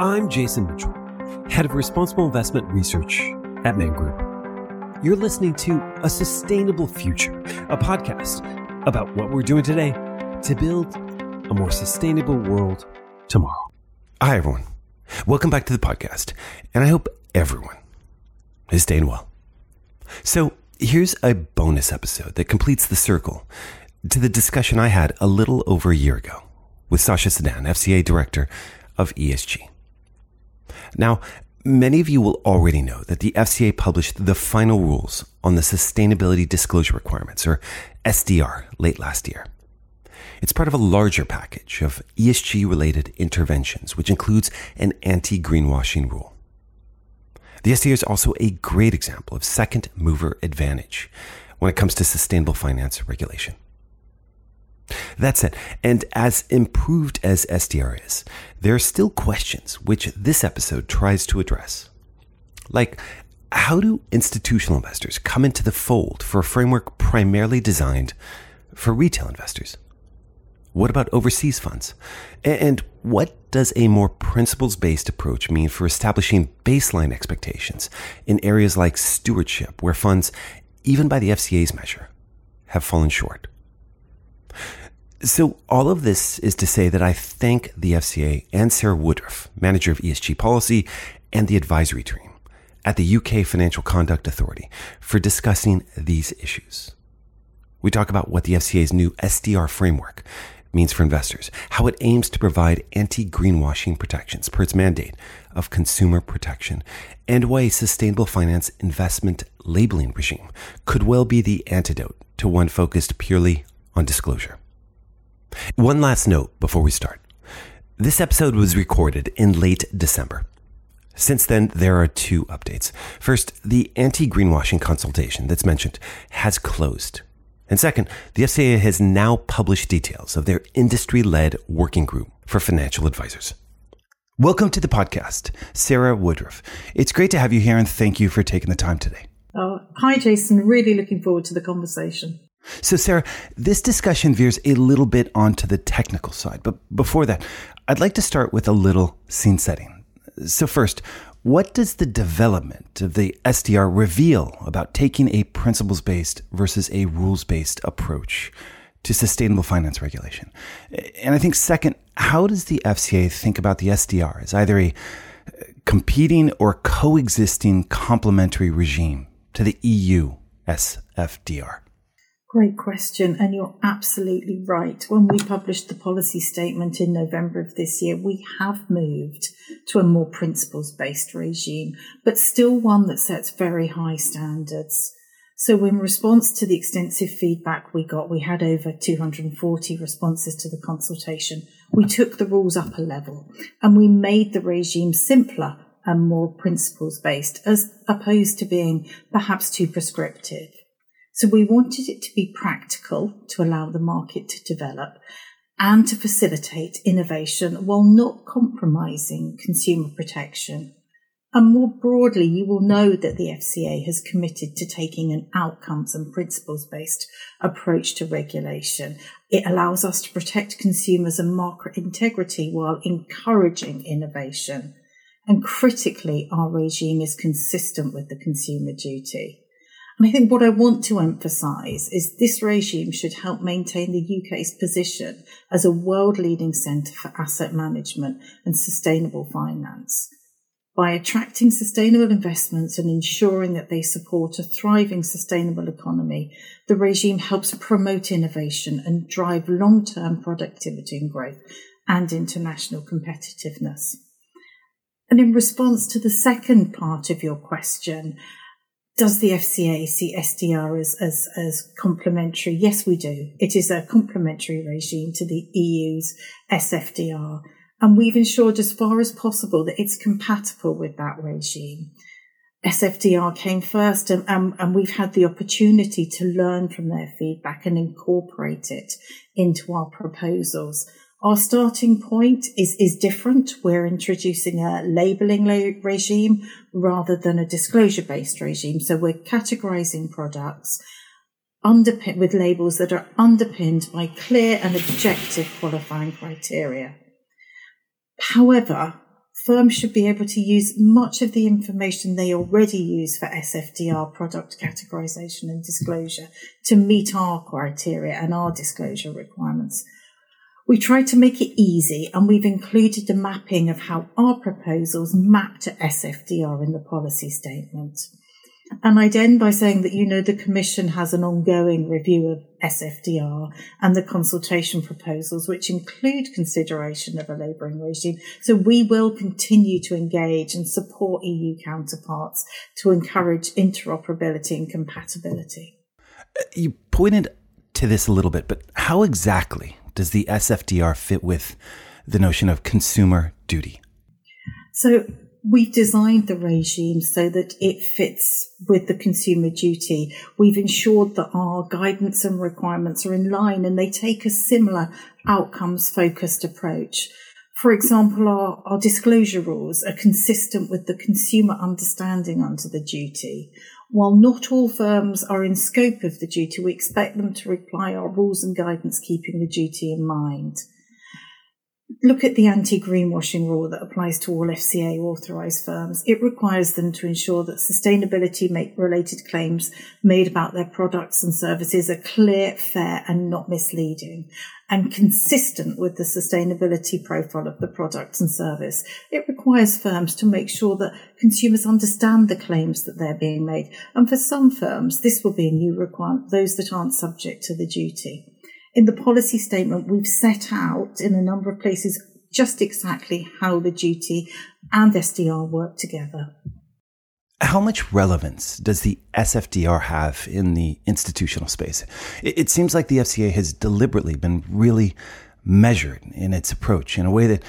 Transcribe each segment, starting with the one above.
I'm Jason Mitchell, Head of Responsible Investment Research at Man Group. You're listening to A Sustainable Future, a podcast about what we're doing today to build a more sustainable world tomorrow. Hi, everyone. Welcome back to the podcast, and I hope everyone is staying well. So, here's a bonus episode that completes the circle to the discussion I had a little over a year ago with Sacha Sadan, FCA Director of ESG. Now, many of you will already know that the FCA published the final rules on the Sustainability Disclosure Requirements, or SDR, late last year. It's part of a larger package of ESG related interventions, which includes an anti greenwashing rule. The SDR is also a great example of second mover advantage when it comes to sustainable finance regulation. That said, and as improved as SDR is, there are still questions which this episode tries to address. Like, how do institutional investors come into the fold for a framework primarily designed for retail investors? What about overseas funds? And what does a more principles based approach mean for establishing baseline expectations in areas like stewardship, where funds, even by the FCA's measure, have fallen short? So, all of this is to say that I thank the FCA and Sara Woodroffe, manager of ESG policy, and the advisory team at the UK Financial Conduct Authority for discussing these issues. We talk about what the FCA's new SDR framework means for investors, how it aims to provide anti greenwashing protections per its mandate of consumer protection, and why a sustainable finance investment labeling regime could well be the antidote to one focused purely on disclosure. One last note before we start. This episode was recorded in late December. Since then, there are two updates. First, the anti greenwashing consultation that's mentioned has closed. And second, the FCA has now published details of their industry led working group for financial advisors. Welcome to the podcast, Sara Woodroffe. It's great to have you here and thank you for taking the time today. Oh, hi, Jason. Really looking forward to the conversation. So, Sara, this discussion veers a little bit onto the technical side. But before that, I'd like to start with a little scene setting. So, first, what does the development of the SDR reveal about taking a principles based versus a rules based approach to sustainable finance regulation? And I think, second, how does the FCA think about the SDR as either a uh, competing or coexisting complementary regime to the EU SFDR? Great question. And you're absolutely right. When we published the policy statement in November of this year, we have moved to a more principles based regime, but still one that sets very high standards. So in response to the extensive feedback we got, we had over 240 responses to the consultation. We took the rules up a level and we made the regime simpler and more principles based as opposed to being perhaps too prescriptive. So we wanted it to be practical to allow the market to develop and to facilitate innovation while not compromising consumer protection. And more broadly, you will know that the FCA has committed to taking an outcomes and principles based approach to regulation. It allows us to protect consumers and market integrity while encouraging innovation. And critically, our regime is consistent with the consumer duty. And I think what I want to emphasize is this regime should help maintain the UK's position as a world leading centre for asset management and sustainable finance. By attracting sustainable investments and ensuring that they support a thriving sustainable economy, the regime helps promote innovation and drive long term productivity and growth and international competitiveness. And in response to the second part of your question, does the FCA see SDR as, as, as complementary? Yes, we do. It is a complementary regime to the EU's SFDR. And we've ensured as far as possible that it's compatible with that regime. SFDR came first and, and, and, we've had the opportunity to learn from their feedback and incorporate it into our proposals. Our starting point is, is different. We're introducing a labeling regime rather than a disclosure based regime. So we're categorizing products underpinned with labels that are underpinned by clear and objective qualifying criteria. However, firms should be able to use much of the information they already use for SFDR product categorization and disclosure to meet our criteria and our disclosure requirements. We tried to make it easy and we've included a mapping of how our proposals map to SFDR in the policy statement. And I'd end by saying that, you know, the Commission has an ongoing review of SFDR and the consultation proposals, which include consideration of a labelling regime. So we will continue to engage and support EU counterparts to encourage interoperability and compatibility. Uh, you pointed to this a little bit, but how exactly does the SFDR fit with the notion of consumer duty? So we've designed the regime so that it fits with the consumer duty. We've ensured that our guidance and requirements are in line and they take a similar outcomes focused approach. For example, our, our disclosure rules are consistent with the consumer understanding under the duty. While not all firms are in scope of the duty, we expect them to apply our rules and guidance keeping the duty in mind look at the anti-greenwashing rule that applies to all FCA authorised firms. It requires them to ensure that sustainability related claims made about their products and services are clear, fair and not misleading and consistent with the sustainability profile of the product and service. It requires firms to make sure that consumers understand the claims that they're being made. And for some firms, this will be a new requirement, those that aren't subject to the duty in the policy statement, we've set out in a number of places just exactly how the duty and SDR work together. How much relevance does the SFDR have in the institutional space? It, seems like the FCA has deliberately been really measured in its approach in a way that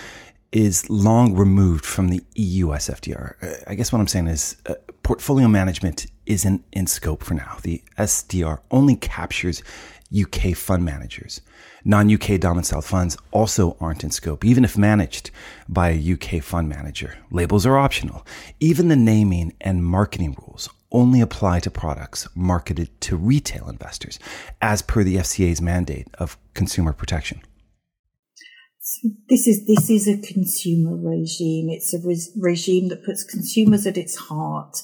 is long removed from the EU SFDR. I guess what I'm saying is uh, portfolio management isn't in scope for now. The SDR only captures UK fund managers. Non UK domiciled funds also aren't in scope, even if managed by a UK fund manager. Labels are optional. Even the naming and marketing rules only apply to products marketed to retail investors, as per the FCA's mandate of consumer protection. So this is this is a consumer regime. It's a re- regime that puts consumers at its heart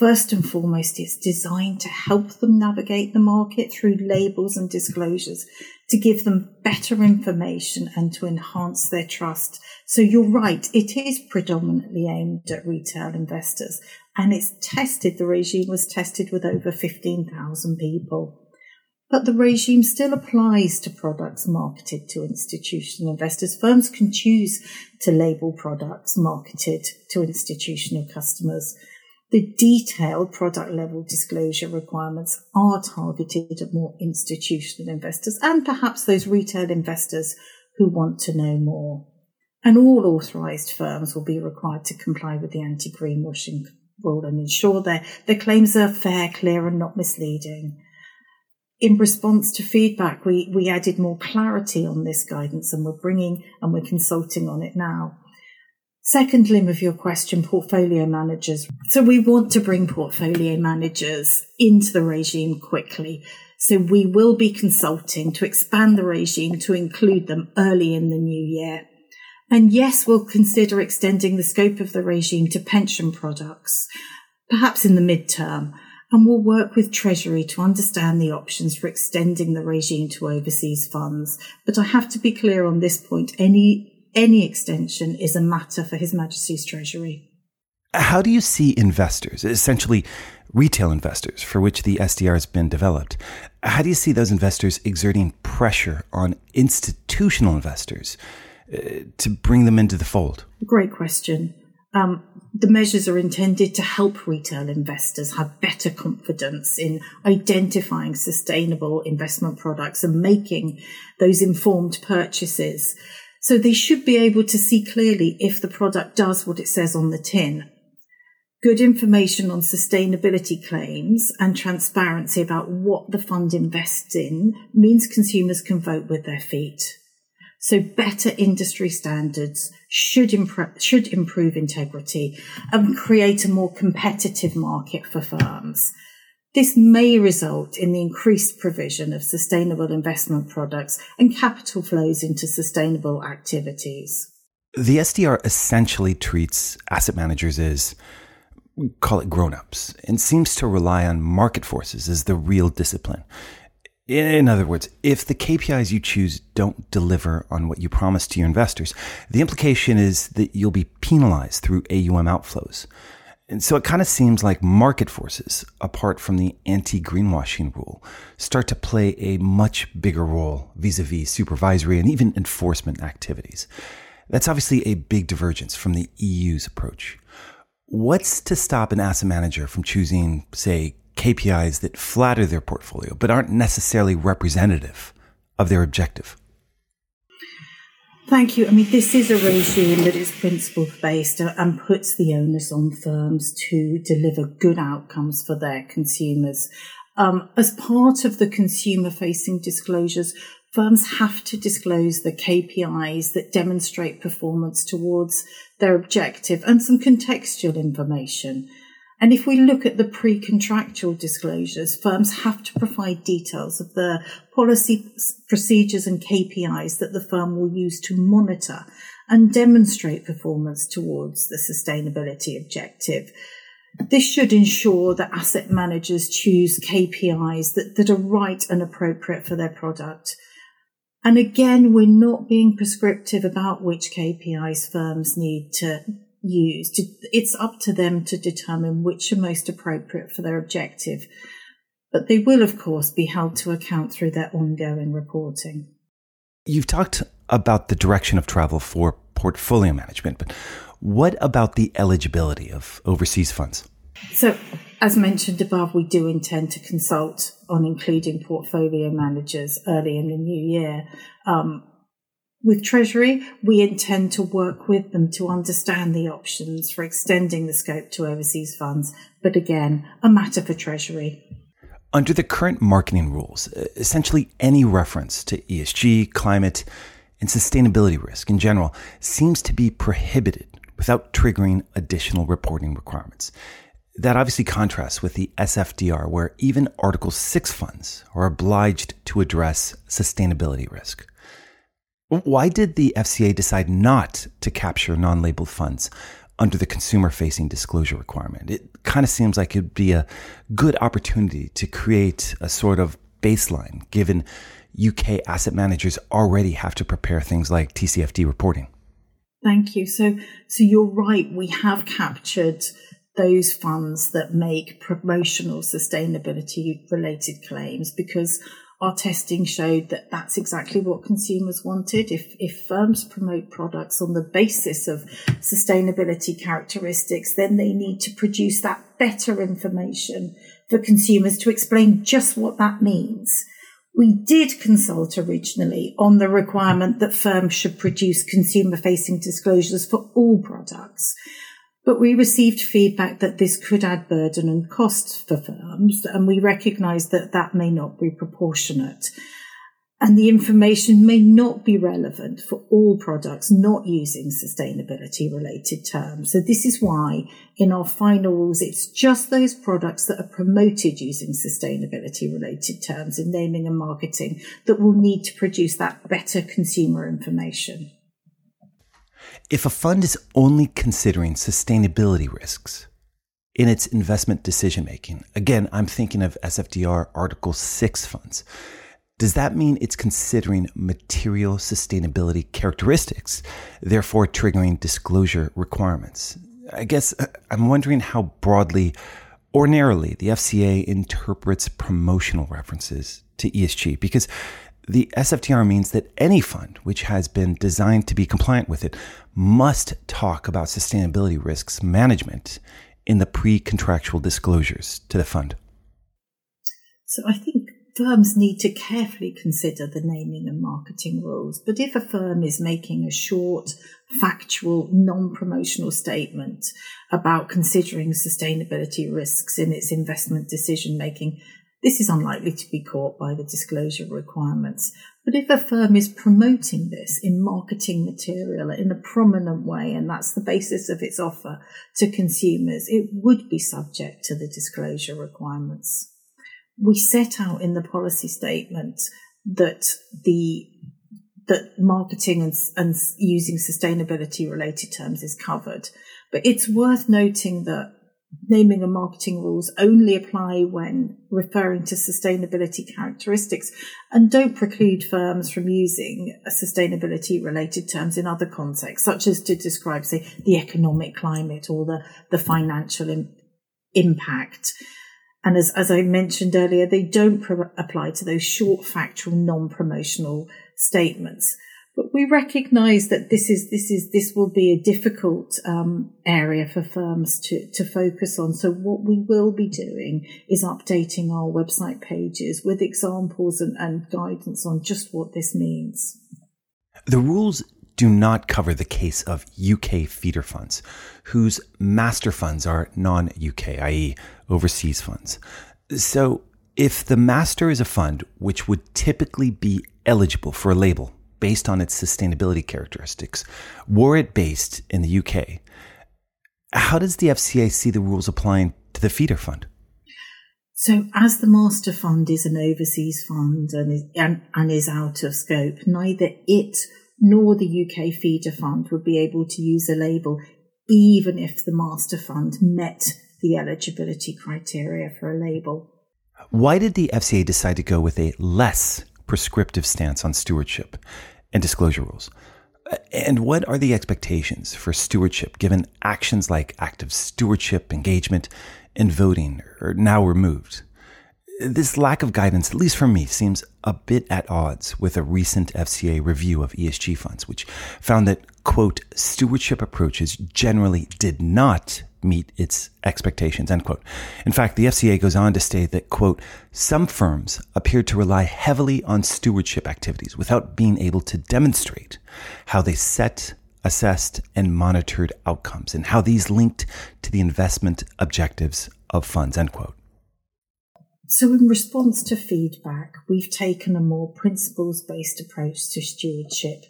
First and foremost, it's designed to help them navigate the market through labels and disclosures to give them better information and to enhance their trust. So you're right, it is predominantly aimed at retail investors and it's tested, the regime was tested with over 15,000 people. But the regime still applies to products marketed to institutional investors. Firms can choose to label products marketed to institutional customers. The detailed product level disclosure requirements are targeted at more institutional investors and perhaps those retail investors who want to know more. And all authorised firms will be required to comply with the anti greenwashing rule and ensure their, their claims are fair, clear, and not misleading. In response to feedback, we, we added more clarity on this guidance and we're bringing and we're consulting on it now. Second limb of your question, portfolio managers. So we want to bring portfolio managers into the regime quickly. So we will be consulting to expand the regime to include them early in the new year. And yes, we'll consider extending the scope of the regime to pension products, perhaps in the midterm. And we'll work with Treasury to understand the options for extending the regime to overseas funds. But I have to be clear on this point. Any any extension is a matter for His Majesty's Treasury. How do you see investors, essentially retail investors for which the SDR has been developed, how do you see those investors exerting pressure on institutional investors uh, to bring them into the fold? Great question. Um, the measures are intended to help retail investors have better confidence in identifying sustainable investment products and making those informed purchases. So they should be able to see clearly if the product does what it says on the tin. Good information on sustainability claims and transparency about what the fund invests in means consumers can vote with their feet. So better industry standards should, imp- should improve integrity and create a more competitive market for firms. This may result in the increased provision of sustainable investment products and capital flows into sustainable activities. The SDR essentially treats asset managers as, call it grown ups, and seems to rely on market forces as the real discipline. In other words, if the KPIs you choose don't deliver on what you promise to your investors, the implication is that you'll be penalized through AUM outflows. And so it kind of seems like market forces, apart from the anti greenwashing rule, start to play a much bigger role vis a vis supervisory and even enforcement activities. That's obviously a big divergence from the EU's approach. What's to stop an asset manager from choosing, say, KPIs that flatter their portfolio but aren't necessarily representative of their objective? Thank you. I mean, this is a regime that is principle based and puts the onus on firms to deliver good outcomes for their consumers. Um, as part of the consumer facing disclosures, firms have to disclose the KPIs that demonstrate performance towards their objective and some contextual information. And if we look at the pre-contractual disclosures, firms have to provide details of the policy procedures and KPIs that the firm will use to monitor and demonstrate performance towards the sustainability objective. This should ensure that asset managers choose KPIs that, that are right and appropriate for their product. And again, we're not being prescriptive about which KPIs firms need to used. It's up to them to determine which are most appropriate for their objective. But they will, of course, be held to account through their ongoing reporting. You've talked about the direction of travel for portfolio management, but what about the eligibility of overseas funds? So, as mentioned above, we do intend to consult on including portfolio managers early in the new year. Um, with Treasury, we intend to work with them to understand the options for extending the scope to overseas funds, but again, a matter for Treasury. Under the current marketing rules, essentially any reference to ESG, climate, and sustainability risk in general seems to be prohibited without triggering additional reporting requirements. That obviously contrasts with the SFDR, where even Article 6 funds are obliged to address sustainability risk. Why did the FCA decide not to capture non labeled funds under the consumer facing disclosure requirement? It kind of seems like it'd be a good opportunity to create a sort of baseline given UK asset managers already have to prepare things like TCFD reporting. Thank you. So, so you're right. We have captured those funds that make promotional sustainability related claims because our testing showed that that's exactly what consumers wanted. If, if firms promote products on the basis of sustainability characteristics, then they need to produce that better information for consumers to explain just what that means. We did consult originally on the requirement that firms should produce consumer facing disclosures for all products. But we received feedback that this could add burden and costs for firms, and we recognise that that may not be proportionate. And the information may not be relevant for all products not using sustainability related terms. So this is why in our final rules, it's just those products that are promoted using sustainability related terms in naming and marketing that will need to produce that better consumer information. If a fund is only considering sustainability risks in its investment decision making, again, I'm thinking of SFDR Article 6 funds, does that mean it's considering material sustainability characteristics, therefore triggering disclosure requirements? I guess uh, I'm wondering how broadly or narrowly the FCA interprets promotional references to ESG because the SFDR means that any fund which has been designed to be compliant with it must talk about sustainability risks management in the pre contractual disclosures to the fund. So I think firms need to carefully consider the naming and marketing rules. But if a firm is making a short, factual, non promotional statement about considering sustainability risks in its investment decision making, this is unlikely to be caught by the disclosure requirements. But if a firm is promoting this in marketing material in a prominent way, and that's the basis of its offer to consumers, it would be subject to the disclosure requirements. We set out in the policy statement that the that marketing and, and using sustainability related terms is covered. But it's worth noting that naming and marketing rules only apply when referring to sustainability characteristics and don't preclude firms from using sustainability related terms in other contexts, such as to describe, say, the economic climate or the, the financial Im- impact. And as, as I mentioned earlier, they don't pro- apply to those short factual non-promotional statements. But we recognise that this is this is this will be a difficult um, area for firms to to focus on. So what we will be doing is updating our website pages with examples and, and guidance on just what this means. The rules do not cover the case of UK feeder funds, whose master funds are non UK, i.e., overseas funds. So, if the master is a fund which would typically be eligible for a label based on its sustainability characteristics, were it based in the UK, how does the FCA see the rules applying to the feeder fund? So, as the master fund is an overseas fund and is, and, and is out of scope, neither it nor the UK feeder fund would be able to use a label even if the master fund met the eligibility criteria for a label. Why did the FCA decide to go with a less prescriptive stance on stewardship and disclosure rules? And what are the expectations for stewardship given actions like active stewardship, engagement, and voting are now removed? This lack of guidance, at least for me, seems a bit at odds with a recent FCA review of ESG funds, which found that, quote, stewardship approaches generally did not meet its expectations, end quote. In fact, the FCA goes on to state that, quote, some firms appeared to rely heavily on stewardship activities without being able to demonstrate how they set, assessed, and monitored outcomes and how these linked to the investment objectives of funds, end quote. So, in response to feedback, we've taken a more principles based approach to stewardship.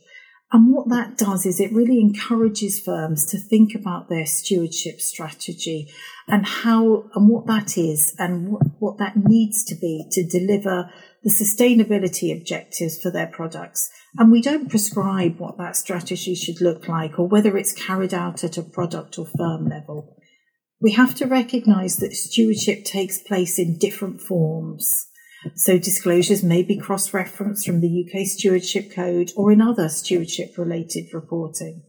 And what that does is it really encourages firms to think about their stewardship strategy and how and what that is and what, what that needs to be to deliver the sustainability objectives for their products. And we don't prescribe what that strategy should look like or whether it's carried out at a product or firm level we have to recognize that stewardship takes place in different forms. So disclosures may be cross-referenced from the UK Stewardship Code or in other stewardship related reporting.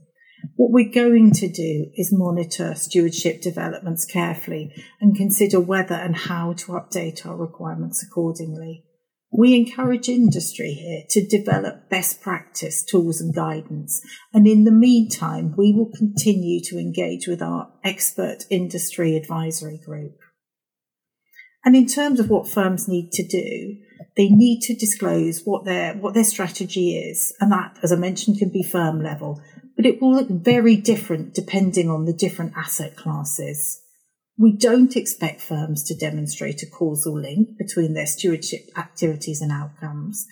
What we're going to do is monitor stewardship developments carefully and consider whether and how to update our requirements accordingly. We encourage industry here to develop best practice tools and guidance. And in the meantime, we will continue to engage with our expert industry advisory group. And in terms of what firms need to do, they need to disclose what their, what their strategy is. And that, as I mentioned, can be firm level, but it will look very different depending on the different asset classes. We don't expect firms to demonstrate a causal link between their stewardship activities and outcomes.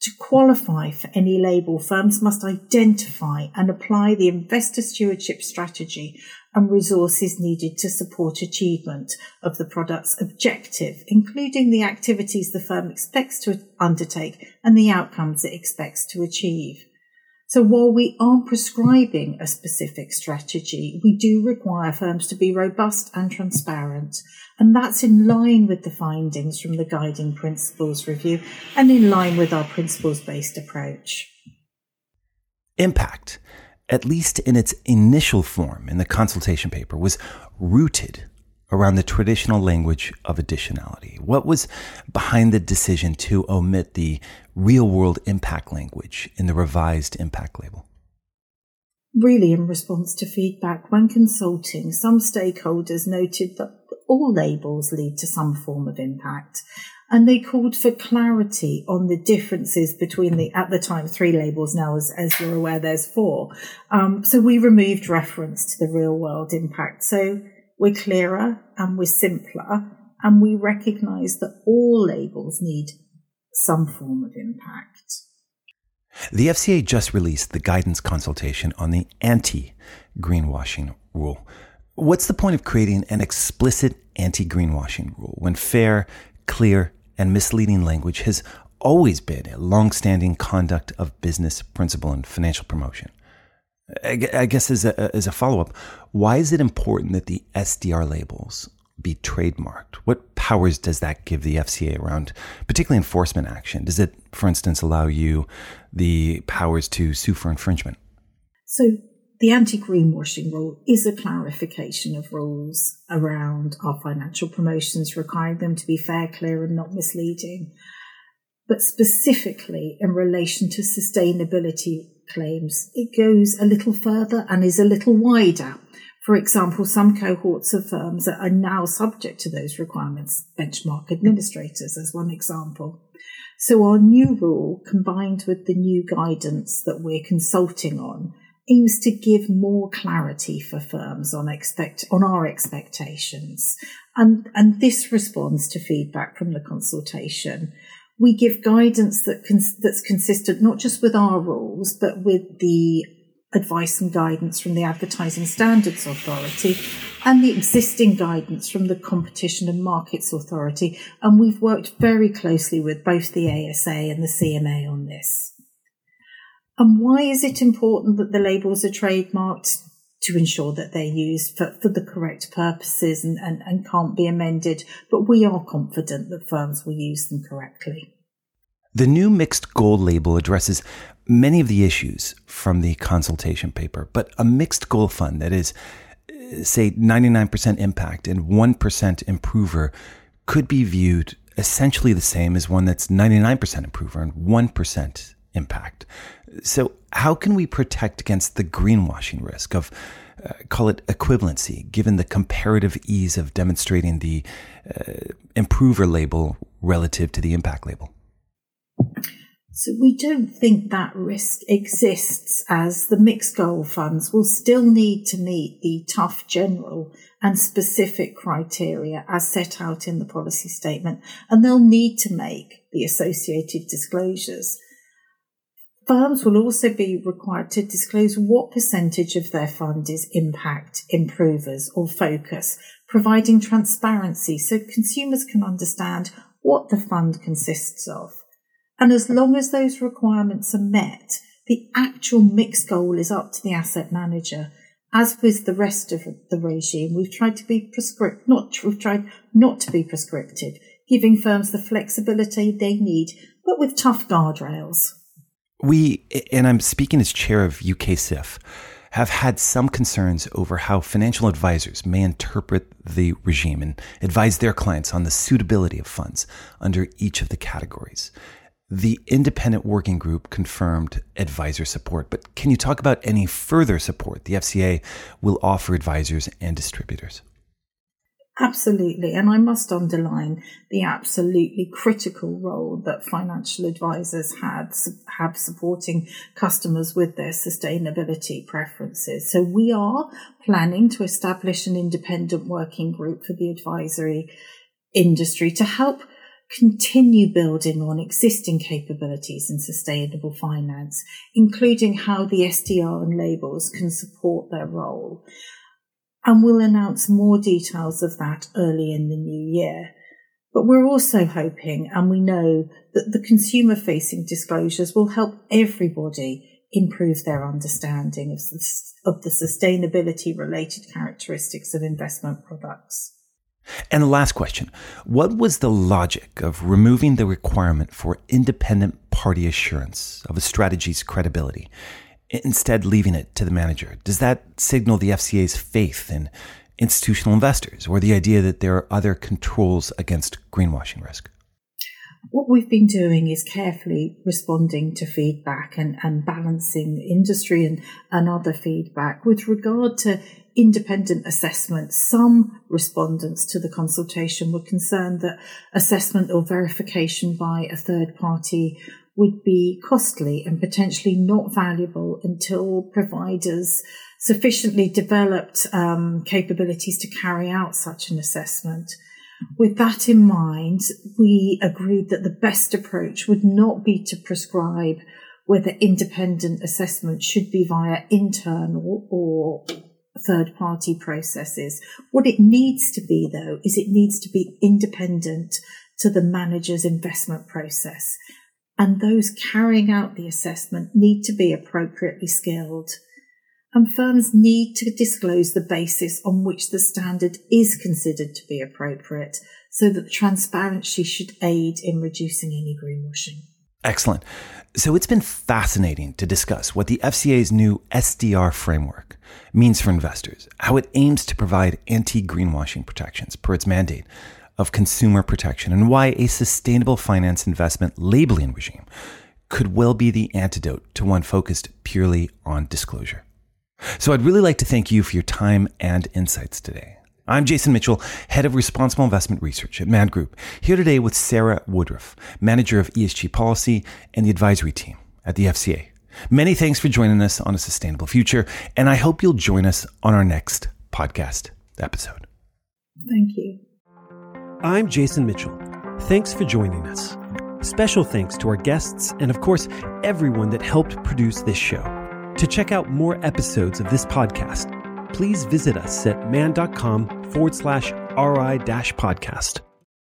To qualify for any label, firms must identify and apply the investor stewardship strategy and resources needed to support achievement of the product's objective, including the activities the firm expects to undertake and the outcomes it expects to achieve. So while we aren't prescribing a specific strategy, we do require firms to be robust and transparent. And that's in line with the findings from the guiding principles review and in line with our principles based approach. Impact, at least in its initial form in the consultation paper, was rooted around the traditional language of additionality? What was behind the decision to omit the real world impact language in the revised impact label? Really, in response to feedback, when consulting, some stakeholders noted that all labels lead to some form of impact. And they called for clarity on the differences between the, at the time, three labels. Now, as, as you're aware, there's four. Um, so we removed reference to the real world impact. So we're clearer and we're simpler, and we recognize that all labels need some form of impact. The FCA just released the guidance consultation on the anti greenwashing rule. What's the point of creating an explicit anti greenwashing rule when fair, clear, and misleading language has always been a long-standing conduct of business principle and financial promotion. I guess as a, as a follow-up, why is it important that the SDR labels be trademarked? What powers does that give the FCA around, particularly enforcement action? Does it, for instance, allow you the powers to sue for infringement? So the anti-greenwashing rule is a clarification of rules around our financial promotions, requiring them to be fair, clear, and not misleading. But specifically in relation to sustainability claims, it goes a little further and is a little wider. For example, some cohorts of firms are now subject to those requirements, benchmark administrators as one example. So our new rule, combined with the new guidance that we're consulting on, aims to give more clarity for firms on expect on our expectations, and and this responds to feedback from the consultation. We give guidance that cons- that's consistent not just with our rules, but with the advice and guidance from the Advertising Standards Authority and the existing guidance from the Competition and Markets Authority. And we've worked very closely with both the ASA and the CMA on this. And why is it important that the labels are trademarked? To ensure that they're used for, for the correct purposes and, and, and can't be amended, but we are confident that firms will use them correctly. The new mixed goal label addresses many of the issues from the consultation paper, but a mixed goal fund that is, say, 99% impact and 1% improver could be viewed essentially the same as one that's 99% improver and 1% impact. So, how can we protect against the greenwashing risk of, uh, call it equivalency, given the comparative ease of demonstrating the uh, improver label relative to the impact label? So we don't think that risk exists as the mixed goal funds will still need to meet the tough general and specific criteria as set out in the policy statement, and they'll need to make the associated disclosures. Firms will also be required to disclose what percentage of their fund is impact, improvers, or focus, providing transparency so consumers can understand what the fund consists of. And as long as those requirements are met, the actual mix goal is up to the asset manager. As with the rest of the regime, we've tried to be prescriptive, not, we've tried not to be prescriptive, giving firms the flexibility they need, but with tough guardrails. We, and I'm speaking as chair of UK SIF, have had some concerns over how financial advisors may interpret the regime and advise their clients on the suitability of funds under each of the categories. The independent working group confirmed advisor support, but can you talk about any further support the FCA will offer advisors and distributors? Absolutely. And I must underline the absolutely critical role that financial advisors had have supporting customers with their sustainability preferences. So we are planning to establish an independent working group for the advisory industry to help continue building on existing capabilities in sustainable finance, including how the SDR and labels can support their role and we'll announce more details of that early in the new year. But we're also hoping, and we know, that the consumer facing disclosures will help everybody improve their understanding of the, of the sustainability related characteristics of investment products. And the last question What was the logic of removing the requirement for independent party assurance of a strategy's credibility? Instead leaving it to the manager? Does that signal the FCA's faith in institutional investors or the idea that there are other controls against greenwashing risk? What we've been doing is carefully responding to feedback and, and balancing industry and, and other feedback. With regard to independent assessment, some respondents to the consultation were concerned that assessment or verification by a third party would be costly and potentially not valuable until providers sufficiently developed um, capabilities to carry out such an assessment. With that in mind, we agreed that the best approach would not be to prescribe whether independent assessment should be via internal or third party processes. What it needs to be though is it needs to be independent to the manager's investment process and those carrying out the assessment need to be appropriately skilled. And firms need to disclose the basis on which the standard is considered to be appropriate so that transparency should aid in reducing any greenwashing. Excellent. So it's been fascinating to discuss what the FCA's new SDR framework means for investors, how it aims to provide anti greenwashing protections per its mandate of consumer protection, and why a sustainable finance investment labeling regime could well be the antidote to one focused purely on disclosure. So I'd really like to thank you for your time and insights today. I'm Jason Mitchell, head of responsible investment research at Man Group, here today with Sara Woodroffe, manager of ESG policy and the advisory team at the FCA. Many thanks for joining us on a sustainable future, and I hope you'll join us on our next podcast episode. Thank you. I'm Jason Mitchell. Thanks for joining us. Special thanks to our guests and, of course, everyone that helped produce this show. To check out more episodes of this podcast, please visit us at man.com forward slash RI dash podcast.